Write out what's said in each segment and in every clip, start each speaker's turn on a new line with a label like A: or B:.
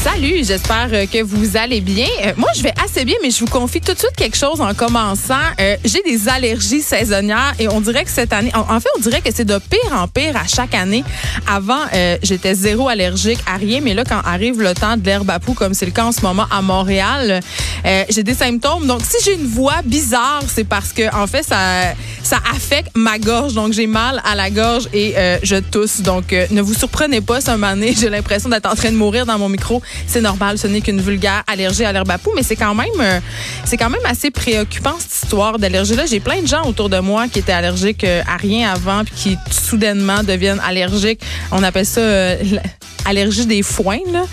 A: Salut, j'espère euh, que vous allez bien. Euh, moi, je vais assez bien, mais je vous confie tout de suite quelque chose en commençant. Euh, J'ai des allergies saisonnières et on dirait que cette année, en, fait, on dirait que c'est de pire en pire à chaque année. Avant, j'étais zéro allergique à rien, mais là, quand arrive le temps de l'herbe à poux, comme c'est le cas en ce moment à Montréal, j'ai des symptômes. Donc, si j'ai une voix bizarre, c'est parce que, en fait, ça, ça affecte ma gorge. Donc, j'ai mal à la gorge et je tousse. Donc, ne vous surprenez pas, ce moment j'ai l'impression d'être en train de mourir dans mon micro. C'est normal, ce n'est qu'une vulgaire allergie à l'herbe à poux, mais c'est quand même, euh, c'est quand même assez préoccupant cette histoire d'allergie-là. J'ai plein de gens autour de moi qui étaient allergiques euh, à rien avant, puis qui soudainement deviennent allergiques. On appelle ça euh, l'allergie des foins, là.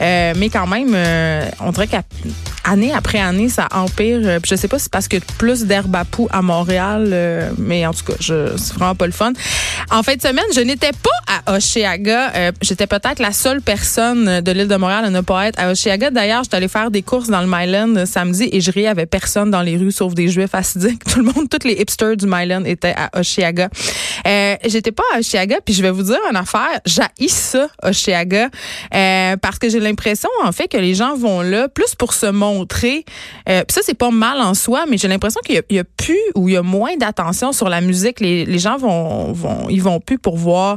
A: Euh, mais quand même, euh, on dirait qu'année après année, ça empire. Euh, je sais pas si c'est parce que plus d'herbe à poux à Montréal, euh, mais en tout cas, je, c'est vraiment pas le fun. En fin de semaine, je n'étais pas à Oshéaga. Euh, J'étais peut-être la seule personne de l'île de Montréal à ne pas être à Oshéaga. D'ailleurs, j'étais allée faire des courses dans le Myland samedi et je riais, il avait personne dans les rues sauf des juifs assidiques. Tout le monde, tous les hipsters du Myland étaient à Oshéaga. Euh, J'étais pas à Oshéaga, puis je vais vous dire une affaire. J'haïs ça, Oshéaga, euh, parce que j'ai l'impression, en fait, que les gens vont là plus pour se montrer. Euh, puis ça, c'est pas mal en soi, mais j'ai l'impression qu'il y, y a plus ou il y a moins d'attention sur la musique. Les, les gens vont, vont, ils vont plus pour voir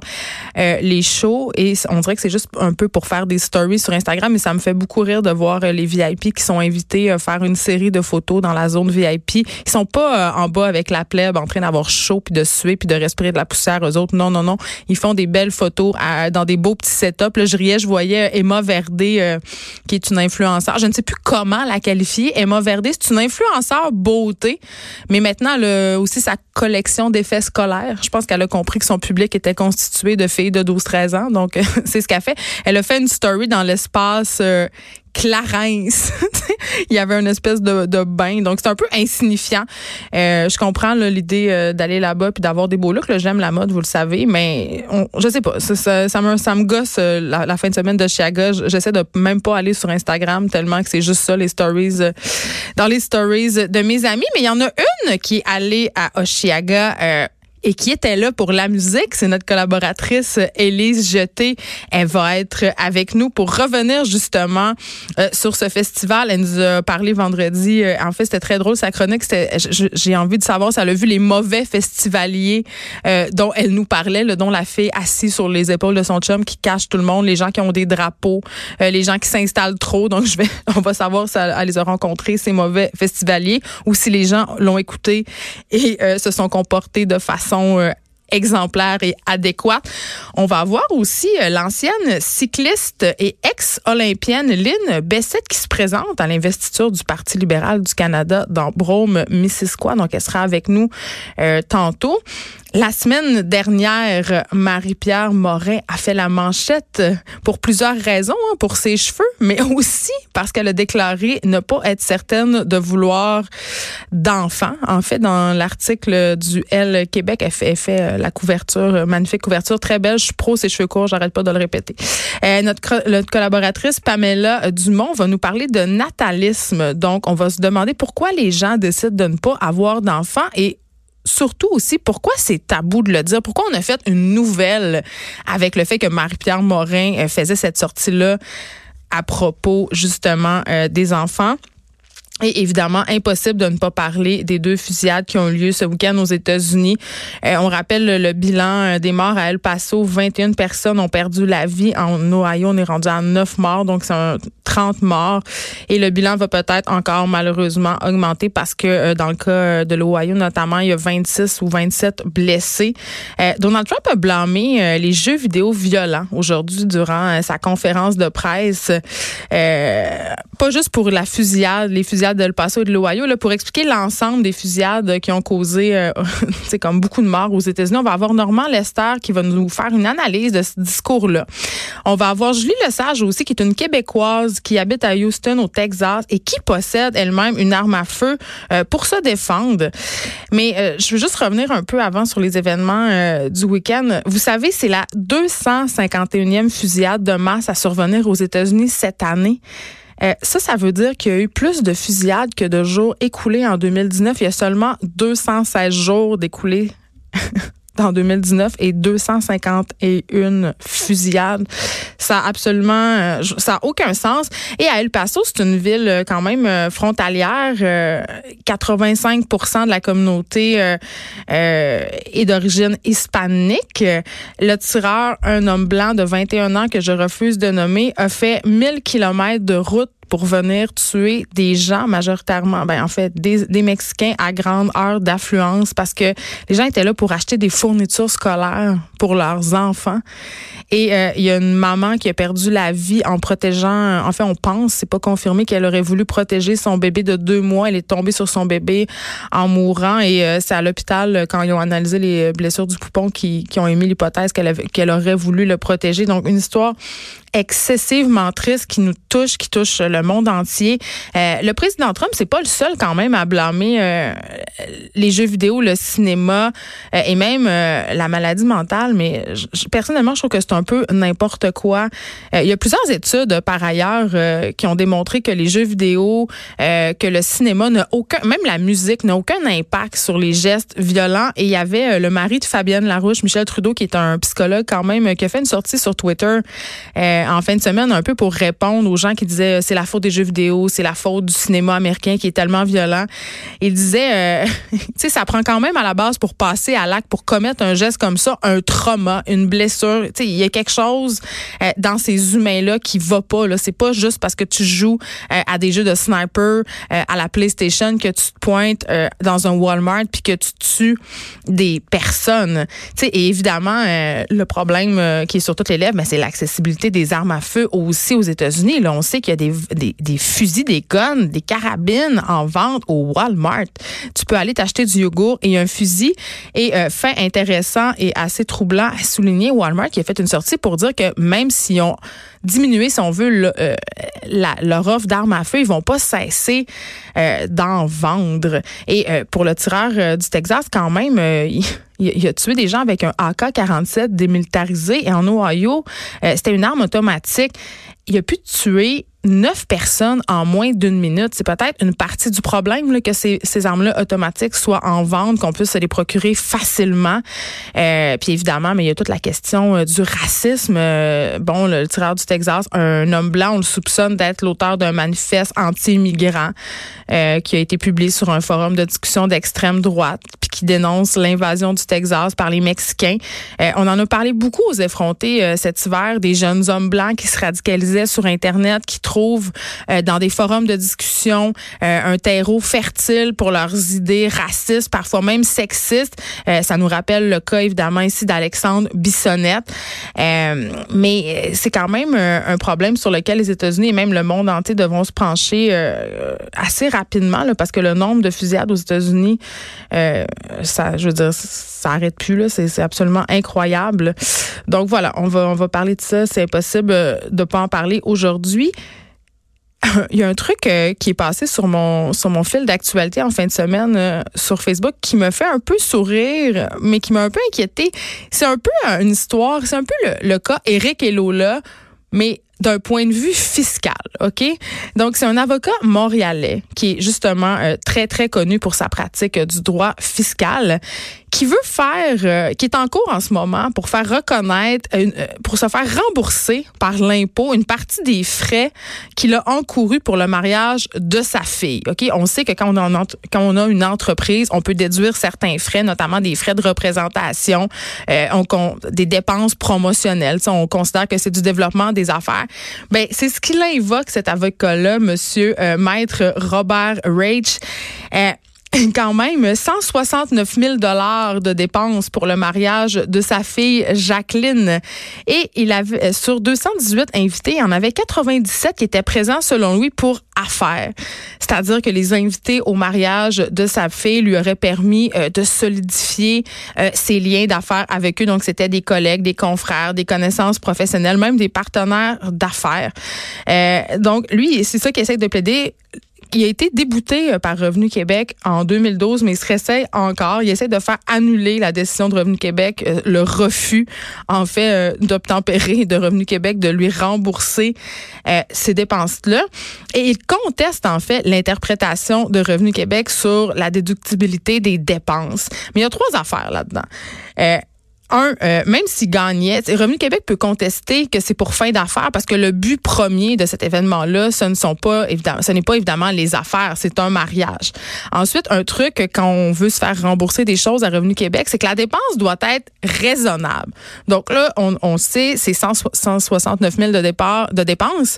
A: euh, les shows et on dirait que c'est juste un peu pour faire des stories sur Instagram, mais ça me fait beaucoup rire de voir euh, les VIP qui sont invités à faire une série de photos dans la zone VIP. Ils sont pas euh, en bas avec la plèbe en train d'avoir chaud puis de suer puis de respirer la poussière eux autres. Non, non, non. Ils font des belles photos dans des beaux petits setups. Là, je riais, je voyais Emma Verdé, euh, qui est une influenceur. Je ne sais plus comment la qualifier. Emma Verdé, c'est une influenceur beauté, mais maintenant, elle a aussi sa collection d'effets scolaires. Je pense qu'elle a compris que son public était constitué de filles de 12-13 ans. Donc, c'est ce qu'elle fait. Elle a fait une story dans l'espace euh, Clarence. Il y avait une espèce de, de bain. Donc, c'est un peu insignifiant. Euh, je comprends l'idée euh, d'aller là-bas puis d'avoir des beaux looks. J'aime la mode, vous le savez, mais on, je sais pas. Ça, ça, ça me, ça me gosse euh, la, la fin de semaine de J'essaie de même pas aller sur Instagram tellement que c'est juste ça, les stories. euh, dans les stories de mes amis. Mais il y en a une qui est allée à Oshiaga. euh, et qui était là pour la musique, c'est notre collaboratrice Élise Jeté. Elle va être avec nous pour revenir justement euh, sur ce festival. Elle nous a parlé vendredi. Euh, en fait, c'était très drôle sa chronique. J'ai envie de savoir si elle a vu les mauvais festivaliers euh, dont elle nous parlait, là, dont la fille assise sur les épaules de son chum qui cache tout le monde, les gens qui ont des drapeaux, euh, les gens qui s'installent trop. Donc, je vais, on va savoir si elle, elle les a rencontrés ces mauvais festivaliers ou si les gens l'ont écouté et euh, se sont comportés de façon euh, exemplaire et adéquate. On va voir aussi euh, l'ancienne cycliste et ex-olympienne Lynn Bessette qui se présente à l'investiture du Parti libéral du Canada dans Brome, Missisquoi. Donc, elle sera avec nous euh, tantôt. La semaine dernière, Marie-Pierre Morin a fait la manchette pour plusieurs raisons, hein, pour ses cheveux, mais aussi parce qu'elle a déclaré ne pas être certaine de vouloir d'enfants. En fait, dans l'article du L Québec, elle fait, euh, la couverture, euh, magnifique couverture, très belle. Je suis pro ses cheveux courts, j'arrête pas de le répéter. Euh, notre, notre collaboratrice Pamela Dumont va nous parler de natalisme. Donc, on va se demander pourquoi les gens décident de ne pas avoir d'enfants et surtout aussi pourquoi c'est tabou de le dire? Pourquoi on a fait une nouvelle avec le fait que Marie-Pierre Morin euh, faisait cette sortie-là à propos justement euh, des enfants? Et évidemment, impossible de ne pas parler des deux fusillades qui ont eu lieu ce week-end aux États-Unis. Euh, on rappelle le, bilan euh, des morts à El Paso. 21 personnes ont perdu la vie. En Ohio, on est rendu à 9 morts, donc c'est 30 morts. Et le bilan va peut-être encore malheureusement augmenter parce que euh, dans le cas de l'Ohio notamment, il y a 26 ou 27 blessés. Donald Trump a blâmé les jeux vidéo violents aujourd'hui durant sa conférence de presse. pas juste pour la fusillade, les fusillades de El Paso et de l'Ohio, pour expliquer l'ensemble des fusillades qui ont causé, euh, comme beaucoup de morts aux États-Unis. On va avoir Normand Lester qui va nous faire une analyse de ce discours-là. On va avoir Julie Lesage aussi, qui est une Québécoise qui habite à Houston, au Texas, et qui possède elle-même une arme à feu euh, pour se défendre. Mais euh, je veux juste revenir un peu avant sur les événements euh, du week-end. Vous savez, c'est la 251e fusillade de masse à survenir aux États-Unis cette année. Euh, ça, ça veut dire qu'il y a eu plus de fusillades que de jours écoulés en 2019. Il y a seulement 216 jours d'écoulés. en 2019 et 251 fusillades. Ça a absolument, euh, ça a aucun sens. Et à El Paso, c'est une ville euh, quand même frontalière. 85% de la communauté est d'origine hispanique. Le tireur, un homme blanc de 21 ans que je refuse de nommer, a fait 1000 kilomètres de route pour venir tuer des gens majoritairement, ben en fait des, des Mexicains à grande heure d'affluence parce que les gens étaient là pour acheter des fournitures scolaires pour leurs enfants. Et euh, il y a une maman qui a perdu la vie en protégeant. En fait, on pense, c'est pas confirmé qu'elle aurait voulu protéger son bébé de deux mois. Elle est tombée sur son bébé en mourant et euh, c'est à l'hôpital quand ils ont analysé les blessures du poupon qui, ont émis l'hypothèse qu'elle aurait voulu le protéger. Donc une histoire excessivement triste qui nous touche, qui touche le monde entier. Euh, le président Trump, c'est pas le seul quand même à blâmer euh, les jeux vidéo, le cinéma euh, et même la maladie mentale. Mais personnellement, je trouve que c'est un peu n'importe quoi. il y a plusieurs études par ailleurs qui ont démontré que les jeux vidéo, que le cinéma n'a aucun, même la musique n'a aucun impact sur les gestes violents. Et il y avait le mari de Fabienne Larouche, Michel Trudeau, qui est un psychologue quand même, qui a fait une sortie sur Twitter. Euh, en fin de semaine un peu pour répondre aux gens qui disaient euh, c'est la faute des jeux vidéo, c'est la faute du cinéma américain qui est tellement violent. Il disait, euh, tu sais, ça prend quand même à la base pour passer à l'acte, pour commettre un geste comme ça, un trauma, une blessure. Tu sais, il y a quelque chose dans ces humains-là qui va pas. Là, c'est pas juste parce que tu joues à des jeux de sniper à la PlayStation que tu te pointes dans un Walmart puis que tu tues des personnes. Tu sais, et évidemment, le problème qui est sur toutes les lèvres, mais c'est l'accessibilité des armes à feu aussi aux États-Unis. Là, on sait qu'il y a des, des, des, fusils, des guns, des carabines en vente au Walmart. Tu peux aller t'acheter du yogourt et un fusil. Et euh, fait intéressant et assez troublant à souligner, Walmart qui a fait une sortie pour dire que même si on diminué, si on veut, euh, la, leur offre d'armes à feu, ils vont pas cesser euh, d'en vendre. Et euh, pour le tireur du Texas, quand même, il, il, a tué des gens avec un AK-47 démilitarisé. Et en Ohio, c'était une arme automatique. Il a pu tuer neuf personnes en moins d'une minute. C'est peut-être une partie du problème là, que ces, ces armes-là automatiques soient en vente, qu'on puisse se les procurer facilement. Euh, puis évidemment, mais il y a toute la question euh, du racisme. Euh, bon, le, tireur du Texas, un homme blanc, on le soupçonne d'être l'auteur d'un manifeste anti-immigrant euh, qui a été publié sur un forum de discussion d'extrême droite, puis qui dénonce l'invasion du Texas par les Mexicains. on en a parlé beaucoup aux effrontés cet hiver, des jeunes hommes blancs qui se radicalisaient sur Internet, qui trouvent euh, dans des forums de discussion euh, un terreau fertile pour leurs idées racistes, parfois même sexistes. Euh, ça nous rappelle le cas évidemment ici d'Alexandre Bissonnette. mais c'est quand même un, problème sur lequel les États-Unis et même le monde entier devront se pencher assez rapidement parce que le nombre de fusillades aux États-Unis, ça, je veux dire, ça arrête plus là. C'est absolument incroyable. Donc voilà, on va on va parler de ça. C'est impossible de pas en parler aujourd'hui. il y a un truc euh, qui est passé sur mon sur mon fil d'actualité en fin de semaine euh, sur Facebook qui me fait un peu sourire, mais qui m'a un peu inquiété. C'est un peu une histoire, c'est un peu le, le cas Eric et Lola, mais d'un point de vue fiscal, OK? Donc, c'est un avocat montréalais qui est justement euh, très, très connu pour sa pratique du droit fiscal qui veut faire, euh, qui est en cours en ce moment pour faire reconnaître, euh, pour se faire rembourser par l'impôt une partie des frais qu'il a encourus pour le mariage de sa fille. Ok, on sait que quand on a, quand on a une entreprise, on peut déduire certains frais, notamment des frais de représentation, euh, on, des dépenses promotionnelles. on considère que c'est du développement des affaires. Ben c'est ce qu'il invoque cet avocat-là, Monsieur Maître Robert Rage. quand même 169 000 dollars de dépenses pour le mariage de sa fille Jacqueline. Et il avait euh, sur 218 invités, il y en avait 97 qui étaient présents selon lui pour affaires. C'est-à-dire que les invités au mariage de sa fille lui auraient permis euh, de solidifier euh, ses liens d'affaires avec eux. Donc c'était des collègues, des confrères, des connaissances professionnelles, même des partenaires d'affaires. donc lui, c'est ça qu'il essaie de plaider il a été débouté euh, par Revenu Québec en 2012, mais il se réessaye encore. Il essaie de faire annuler la décision de Revenu Québec, euh, le refus, en fait, euh, d'obtempérer de Revenu Québec de lui rembourser ces dépenses-là. Et il conteste, en fait, l'interprétation de Revenu Québec sur la déductibilité des dépenses. Mais il y a trois affaires là-dedans un, euh, même s'il gagnait, Revenu Québec peut contester que c'est pour fin d'affaires parce que le but premier de cet événement-là, ce ne sont pas évidemment, ce n'est pas évidemment les affaires, c'est un mariage. Ensuite, un truc quand on veut se faire rembourser des choses à Revenu Québec, c'est que la dépense doit être raisonnable. Donc là, on, on sait, c'est 169 000 de départ, de dépenses.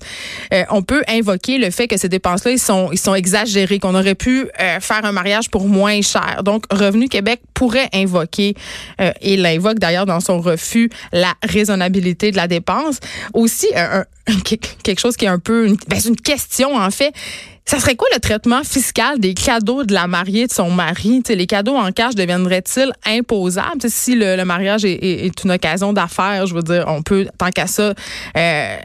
A: Euh, on peut invoquer le fait que ces dépenses-là, ils sont, ils sont exagérés, qu'on aurait pu euh, faire un mariage pour moins cher. Donc, Revenu Québec pourrait invoquer et l'invoque d'ailleurs dans son refus la raisonnabilité de la dépense. Aussi, quelque chose qui est un peu une, ben, une question en fait. Ça serait quoi le traitement fiscal des cadeaux de la mariée de son mari? les cadeaux en cash deviendraient-ils imposables? si le, mariage est, une occasion d'affaires, je veux dire, on peut, tant qu'à ça, euh,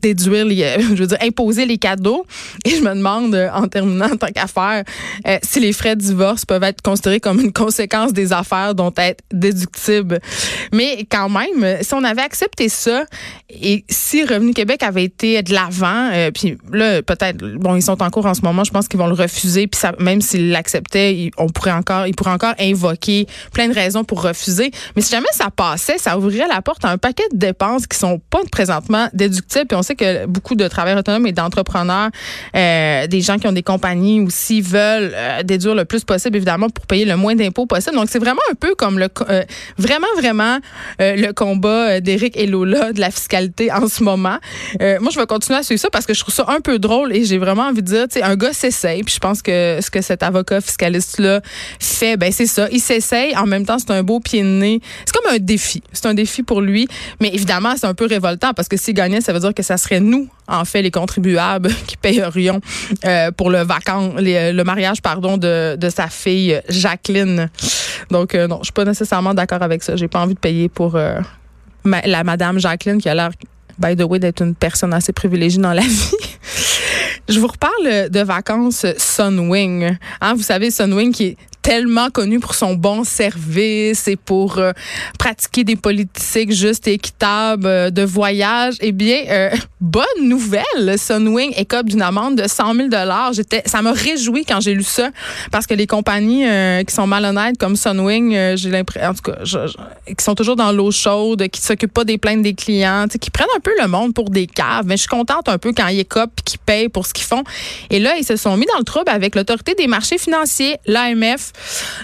A: déduire, je veux dire, imposer les cadeaux. Et je me demande, euh, en terminant, en tant qu'affaire, euh, si les frais de divorce peuvent être considérés comme une conséquence des affaires dont être déductibles. Mais quand même, si on avait accepté ça et si Revenu Québec avait été de l'avant, euh, puis là, peut-être, bon, ils sont en cours en ce moment, je pense qu'ils vont le refuser, puis même s'ils l'acceptaient, on pourrait encore, ils pourraient encore invoquer plein de raisons pour refuser. Mais si jamais ça passait, ça ouvrirait la porte à un paquet de dépenses qui sont pas présentement déductibles, puis on sait que beaucoup de travailleurs autonomes et d'entrepreneurs, euh, des gens qui ont des compagnies aussi veulent euh, déduire le plus possible, évidemment, pour payer le moins d'impôts possible. Donc, c'est vraiment un peu comme le, euh, vraiment, vraiment le combat d'Éric et Lola de la fiscalité en ce moment. moi, je vais continuer à suivre ça parce que je trouve ça un peu drôle et j'ai vraiment envie de dire, tu sais, un gars s'essaye. Puis je pense que ce que cet avocat fiscaliste-là fait, ben c'est ça. Il s'essaye. En même temps, c'est un beau pied de nez. C'est comme un défi. C'est un défi pour lui. Mais évidemment, c'est un peu révoltant parce que s'il gagnait, ça veut dire que ça serait nous, en fait, les contribuables qui payerions euh, pour le vacan, le mariage, pardon, de, de sa fille Jacqueline. Donc, euh, non, je suis pas nécessairement d'accord avec ça. J'ai pas envie de payer pour euh, la madame Jacqueline qui a l'air, by the way, d'être une personne assez privilégiée dans la vie. Je vous reparle de vacances Sunwing. Hein, vous savez, Sunwing qui est tellement connu pour son bon service et pour euh, pratiquer des politiques justes et équitables euh, de voyage, eh bien, euh, bonne nouvelle, Sunwing écope d'une amende de 100 000 J'étais, ça m'a réjoui quand j'ai lu ça parce que les compagnies qui sont malhonnêtes comme Sunwing, j'ai l'impression, en tout cas, qui sont toujours dans l'eau chaude, qui s'occupent pas des plaintes des clients, qui prennent un peu le monde pour des caves. Mais je suis contente un peu quand ils écopent et qu'ils payent pour ce qu'ils font. Et là, ils se sont mis dans le trouble avec l'autorité des marchés financiers, l'AMF.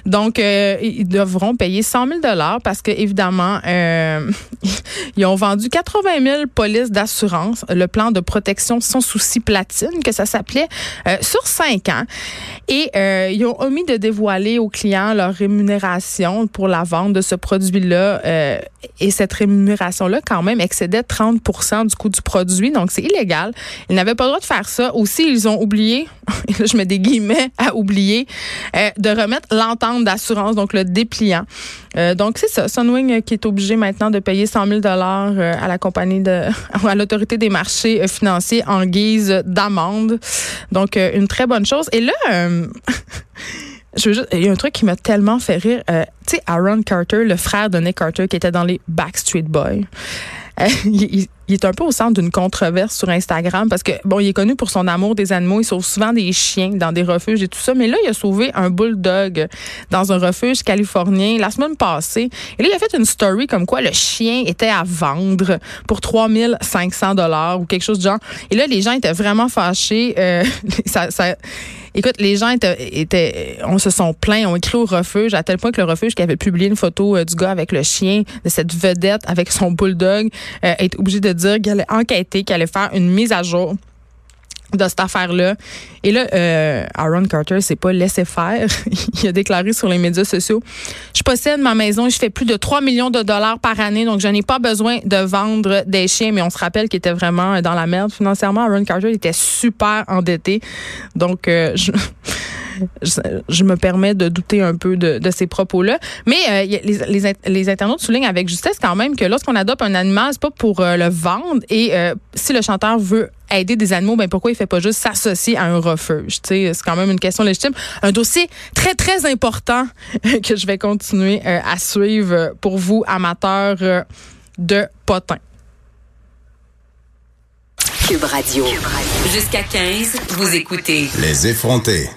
A: Donc, euh, ils devront payer 100 000 parce que évidemment, euh, ils ont vendu 80 000 polices d'assurance, le plan de protection sans souci platine que ça s'appelait, euh, sur cinq ans. Et ils ont omis de dévoiler aux clients leur rémunération pour la vente de ce produit-là. et cette rémunération-là, quand même, excédait 30% du coût du produit. Donc, c'est illégal. Ils n'avaient pas le droit de faire ça. Aussi, ils ont oublié, je mets des guillemets à oublier, de remettre l'entente d'assurance, donc le dépliant. Euh, donc, c'est ça. Sunwing euh, qui est obligé maintenant de payer 100 000 dollars euh, à la compagnie de, à l'autorité des marchés financiers en guise d'amende. Donc, une très bonne chose. Et là, je veux juste, il y a un truc qui m'a tellement fait rire. tu sais, Aaron Carter, le frère de Nick Carter, qui était dans les Backstreet Boys. il, est un peu au centre d'une controverse sur Instagram parce que, bon, il est connu pour son amour des animaux. Il sauve souvent des chiens dans des refuges et tout ça. Mais là, il a sauvé un bulldog dans un refuge californien la semaine passée. Et là, il a fait une story comme quoi le chien était à vendre pour 3500 dollars ou quelque chose de genre. Et là, les gens étaient vraiment fâchés. Euh, ça, ça Écoute, les gens étaient, on se sont plaints, ont écrit au refuge à tel point que le refuge qui avait publié une photo euh, du gars avec le chien, de cette vedette avec son bulldog, euh, est obligé de dire qu'elle allait enquêter, qu'elle allait faire une mise à jour de cette affaire-là. Et là, euh, Aaron Carter s'est pas laissé faire. il a déclaré sur les médias sociaux, je possède ma maison je fais plus de 3 millions de dollars par année, donc je n'ai pas besoin de vendre des chiens. Mais on se rappelle qu'il était vraiment dans la merde financièrement. Aaron Carter était super endetté. Donc, euh, je je, me permets de douter un peu de, ces propos-là. Mais euh, les, les, internautes soulignent avec justesse quand même que lorsqu'on adopte un animal, c'est pas pour euh, le vendre. Et euh, si le chanteur veut aider des animaux, ben pourquoi il fait pas juste s'associer à un refuge C'est quand même une question légitime. Un dossier très très important que je vais continuer à suivre pour vous amateurs de potins.
B: Cube Radio. Jusqu'à 15, vous écoutez
C: Les effrontés.